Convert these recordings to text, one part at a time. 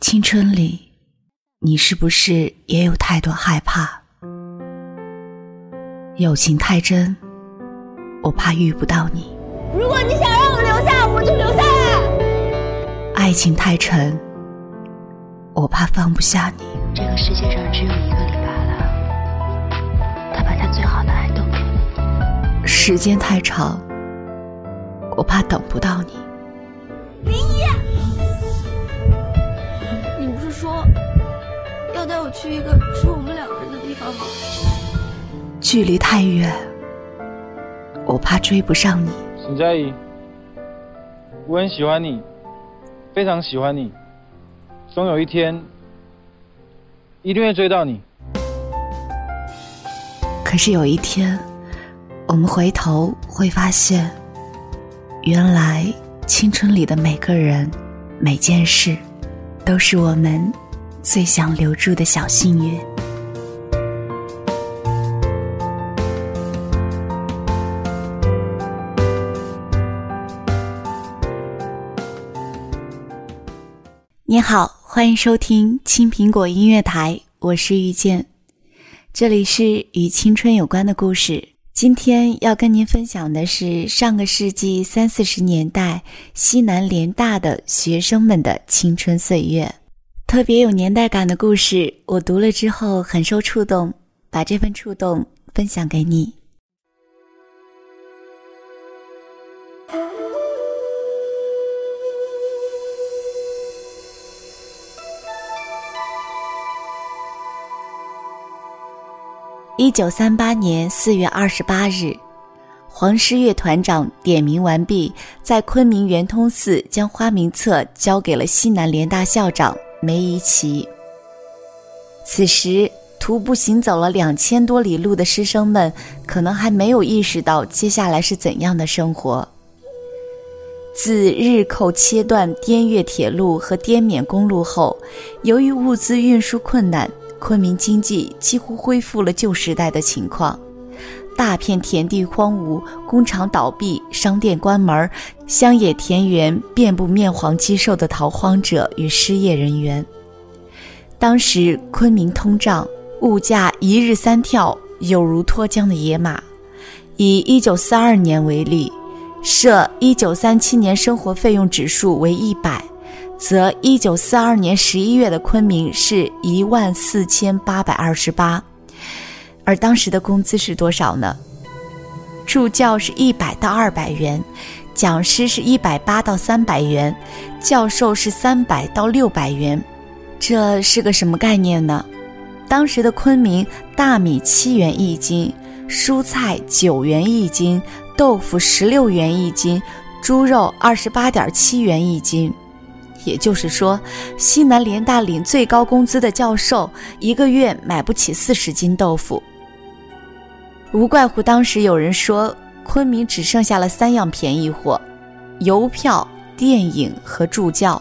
青春里，你是不是也有太多害怕？友情太真，我怕遇不到你；如果你想让我留下，我就留下来。爱情太沉，我怕放不下你。这个世界上只有一个李白了，他把他最好的爱都给你。时间太长，我怕等不到你。要带我去一个只有我们两个人的地方吗？距离太远，我怕追不上你。沈佳宜，我很喜欢你，非常喜欢你，总有一天一定会追到你。可是有一天，我们回头会发现，原来青春里的每个人、每件事，都是我们。最想留住的小幸运。你好，欢迎收听青苹果音乐台，我是遇见，这里是与青春有关的故事。今天要跟您分享的是上个世纪三四十年代西南联大的学生们的青春岁月。特别有年代感的故事，我读了之后很受触动，把这份触动分享给你。一九三八年四月二十八日，黄诗乐团长点名完毕，在昆明圆通寺将花名册交给了西南联大校长。梅贻琦。此时，徒步行走了两千多里路的师生们，可能还没有意识到接下来是怎样的生活。自日寇切断滇越铁路和滇缅公路后，由于物资运输困难，昆明经济几乎恢复了旧时代的情况。大片田地荒芜，工厂倒闭，商店关门，乡野田园遍布面黄肌瘦的逃荒者与失业人员。当时昆明通胀，物价一日三跳，有如脱缰的野马。以一九四二年为例，设一九三七年生活费用指数为一百，则一九四二年十一月的昆明是一万四千八百二十八。而当时的工资是多少呢？助教是一百到二百元，讲师是一百八到三百元，教授是三百到六百元。这是个什么概念呢？当时的昆明大米七元一斤，蔬菜九元一斤，豆腐十六元一斤，猪肉二十八点七元一斤。也就是说，西南联大领最高工资的教授一个月买不起四十斤豆腐。无怪乎当时有人说，昆明只剩下了三样便宜货：邮票、电影和助教。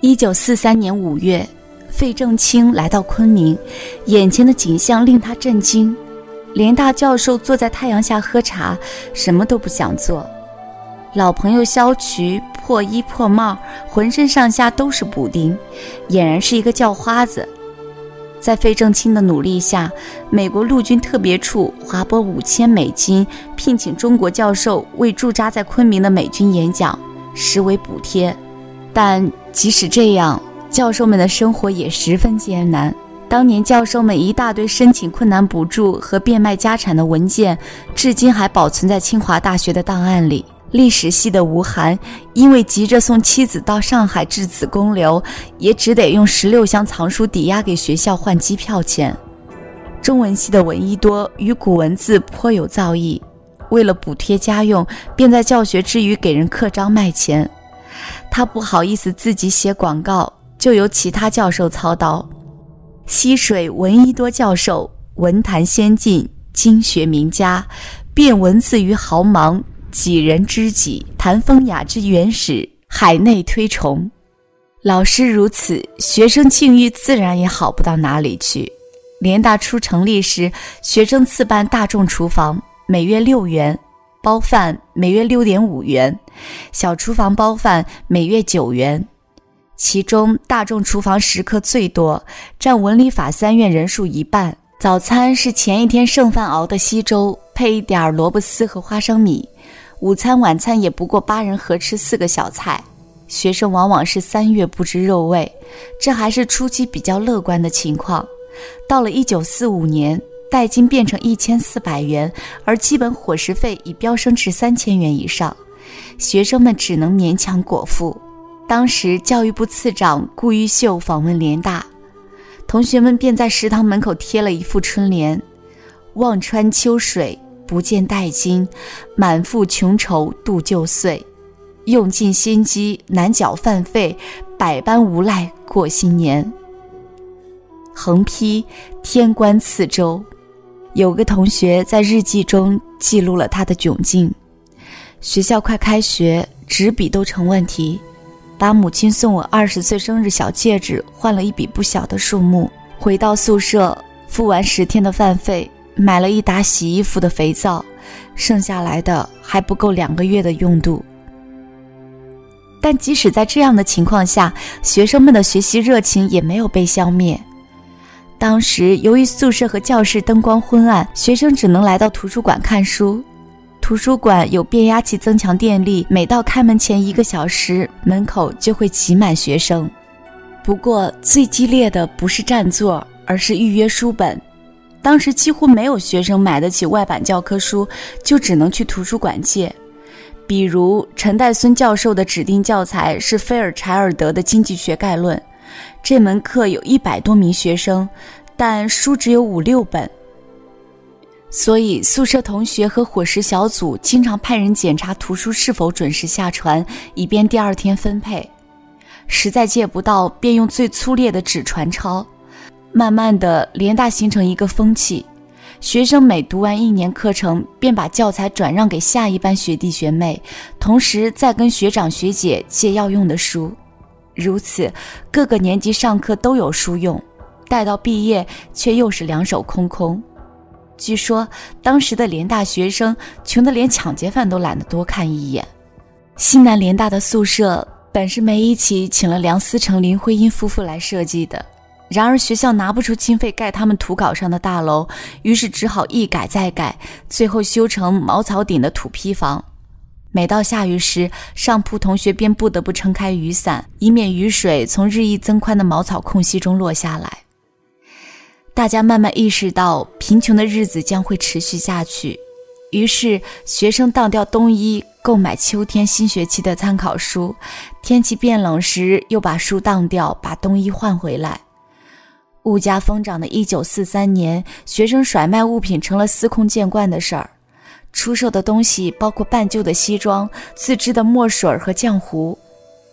一九四三年五月，费正清来到昆明，眼前的景象令他震惊。联大教授坐在太阳下喝茶，什么都不想做。老朋友肖渠破衣破帽，浑身上下都是补丁，俨然是一个叫花子。在费正清的努力下，美国陆军特别处划拨五千美金，聘请中国教授为驻扎在昆明的美军演讲，实为补贴。但即使这样，教授们的生活也十分艰难。当年教授们一大堆申请困难补助和变卖家产的文件，至今还保存在清华大学的档案里。历史系的吴晗，因为急着送妻子到上海至子公留，也只得用十六箱藏书抵押给学校换机票钱。中文系的闻一多与古文字颇有造诣，为了补贴家用，便在教学之余给人刻章卖钱。他不好意思自己写广告，就由其他教授操刀。溪水闻一多教授文坛先进，经学名家，变文字于毫芒。几人知己谈风雅之原始，海内推崇。老师如此，学生境遇自然也好不到哪里去。联大初成立时，学生自办大众厨房，每月六元；包饭每月六点五元，小厨房包饭每月九元。其中大众厨房食客最多，占文理法三院人数一半。早餐是前一天剩饭熬的稀粥，配一点萝卜丝和花生米。午餐、晚餐也不过八人合吃四个小菜。学生往往是三月不知肉味，这还是初期比较乐观的情况。到了一九四五年，代金变成一千四百元，而基本伙食费已飙升至三千元以上，学生们只能勉强果腹。当时教育部次长顾毓秀访问联大，同学们便在食堂门口贴了一副春联：“望穿秋水不见代金，满腹穷愁度旧岁，用尽心机难缴饭费，百般无赖过新年。”横批：“天官赐粥。”有个同学在日记中记录了他的窘境：学校快开学，纸笔都成问题。把母亲送我二十岁生日小戒指换了一笔不小的数目，回到宿舍付完十天的饭费，买了一打洗衣服的肥皂，剩下来的还不够两个月的用度。但即使在这样的情况下，学生们的学习热情也没有被消灭。当时由于宿舍和教室灯光昏暗，学生只能来到图书馆看书。图书馆有变压器增强电力，每到开门前一个小时，门口就会挤满学生。不过最激烈的不是占座，而是预约书本。当时几乎没有学生买得起外版教科书，就只能去图书馆借。比如陈岱孙教授的指定教材是菲尔柴尔德的《经济学概论》，这门课有一百多名学生，但书只有五六本。所以，宿舍同学和伙食小组经常派人检查图书是否准时下船，以便第二天分配。实在借不到，便用最粗劣的纸传抄。慢慢的，联大形成一个风气：学生每读完一年课程，便把教材转让给下一班学弟学妹，同时再跟学长学姐借要用的书。如此，各个年级上课都有书用，待到毕业，却又是两手空空。据说当时的联大学生穷得连抢劫犯都懒得多看一眼。西南联大的宿舍本是梅贻琦请了梁思成、林徽因夫妇来设计的，然而学校拿不出经费盖他们土稿上的大楼，于是只好一改再改，最后修成茅草顶的土坯房。每到下雨时，上铺同学便不得不撑开雨伞，以免雨水从日益增宽的茅草空隙中落下来。大家慢慢意识到贫穷的日子将会持续下去，于是学生当掉冬衣，购买秋天新学期的参考书；天气变冷时，又把书当掉，把冬衣换回来。物价疯涨的1943年，学生甩卖物品成了司空见惯的事儿。出售的东西包括半旧的西装、自制的墨水和浆糊，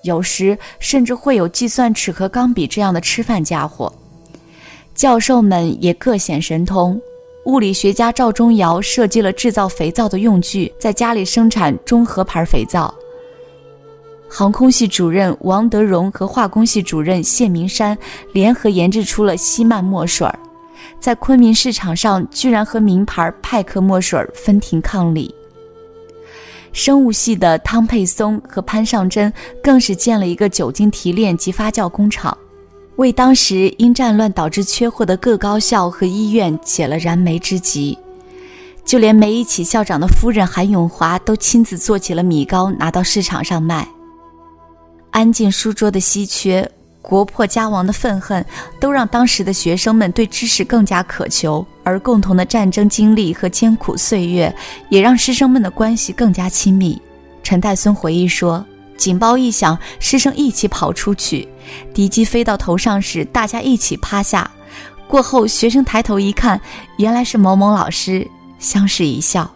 有时甚至会有计算尺和钢笔这样的吃饭家伙。教授们也各显神通。物理学家赵忠尧设计了制造肥皂的用具，在家里生产中和牌肥皂。航空系主任王德荣和化工系主任谢明山联合研制出了希曼墨水，在昆明市场上居然和名牌派克墨水分庭抗礼。生物系的汤佩松和潘尚珍更是建了一个酒精提炼及发酵工厂。为当时因战乱导致缺货的各高校和医院解了燃眉之急，就连梅贻琦校长的夫人韩永华都亲自做起了米糕，拿到市场上卖。安静书桌的稀缺，国破家亡的愤恨，都让当时的学生们对知识更加渴求，而共同的战争经历和艰苦岁月，也让师生们的关系更加亲密。陈岱孙回忆说。警报一响，师生一起跑出去。敌机飞到头上时，大家一起趴下。过后，学生抬头一看，原来是某某老师，相视一笑。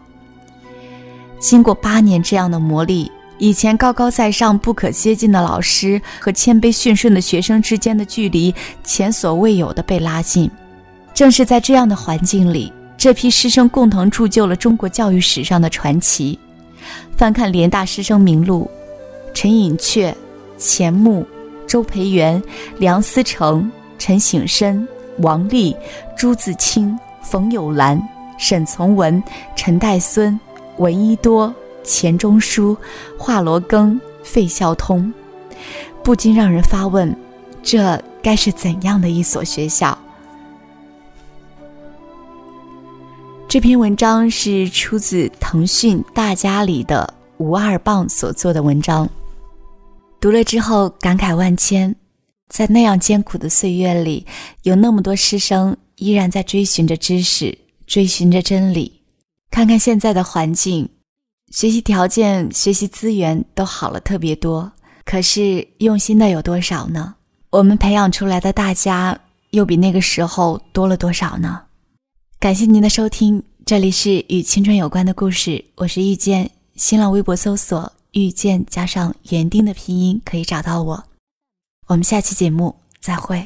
经过八年这样的磨砺，以前高高在上、不可接近的老师和谦卑驯顺的学生之间的距离，前所未有的被拉近。正是在这样的环境里，这批师生共同铸就了中国教育史上的传奇。翻看联大师生名录。陈寅恪、钱穆、周培源、梁思成、陈省身、王力、朱自清、冯友兰、沈从文、陈岱孙、闻一多、钱钟书、华罗庚、费孝通，不禁让人发问：这该是怎样的一所学校？这篇文章是出自腾讯大家里的吴二棒所做的文章，读了之后感慨万千。在那样艰苦的岁月里，有那么多师生依然在追寻着知识，追寻着真理。看看现在的环境，学习条件、学习资源都好了特别多。可是用心的有多少呢？我们培养出来的大家又比那个时候多了多少呢？感谢您的收听，这里是与青春有关的故事，我是遇见。新浪微博搜索“遇见”加上园丁的拼音可以找到我。我们下期节目再会。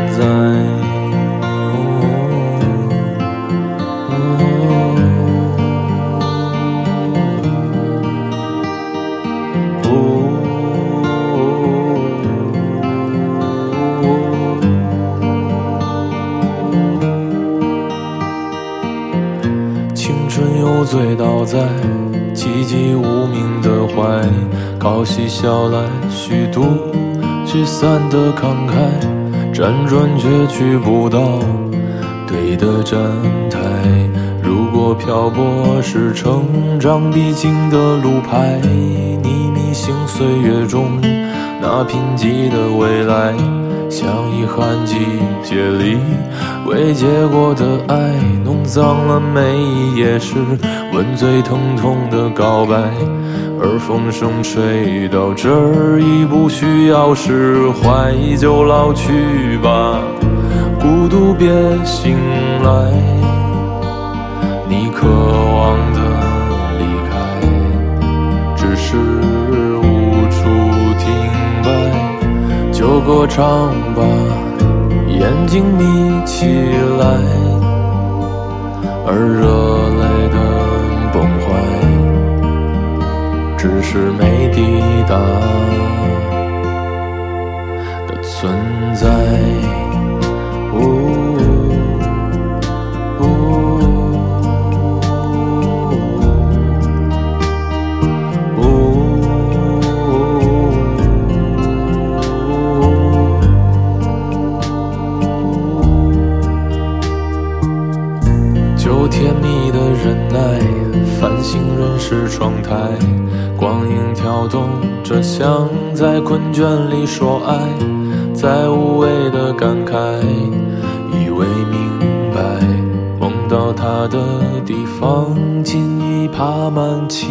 笑来虚度聚散的慷慨，辗转却去不到对的站台。如果漂泊是成长必经的路牌，你迷信岁月中那贫瘠的未来。像遗憾季节里未结果的爱，弄脏了每一页是吻最疼痛的告白。而风声吹到这儿，已不需要释怀，就老去吧，孤独别醒来。你渴望的离开，只是无处停摆。就歌唱吧，眼睛眯起来，而热泪是没抵达的存。甜蜜的忍耐，繁星润湿窗台，光影跳动着，像在困倦里说爱，在无谓的感慨，以为明白，梦到他的地方，尽已爬满青。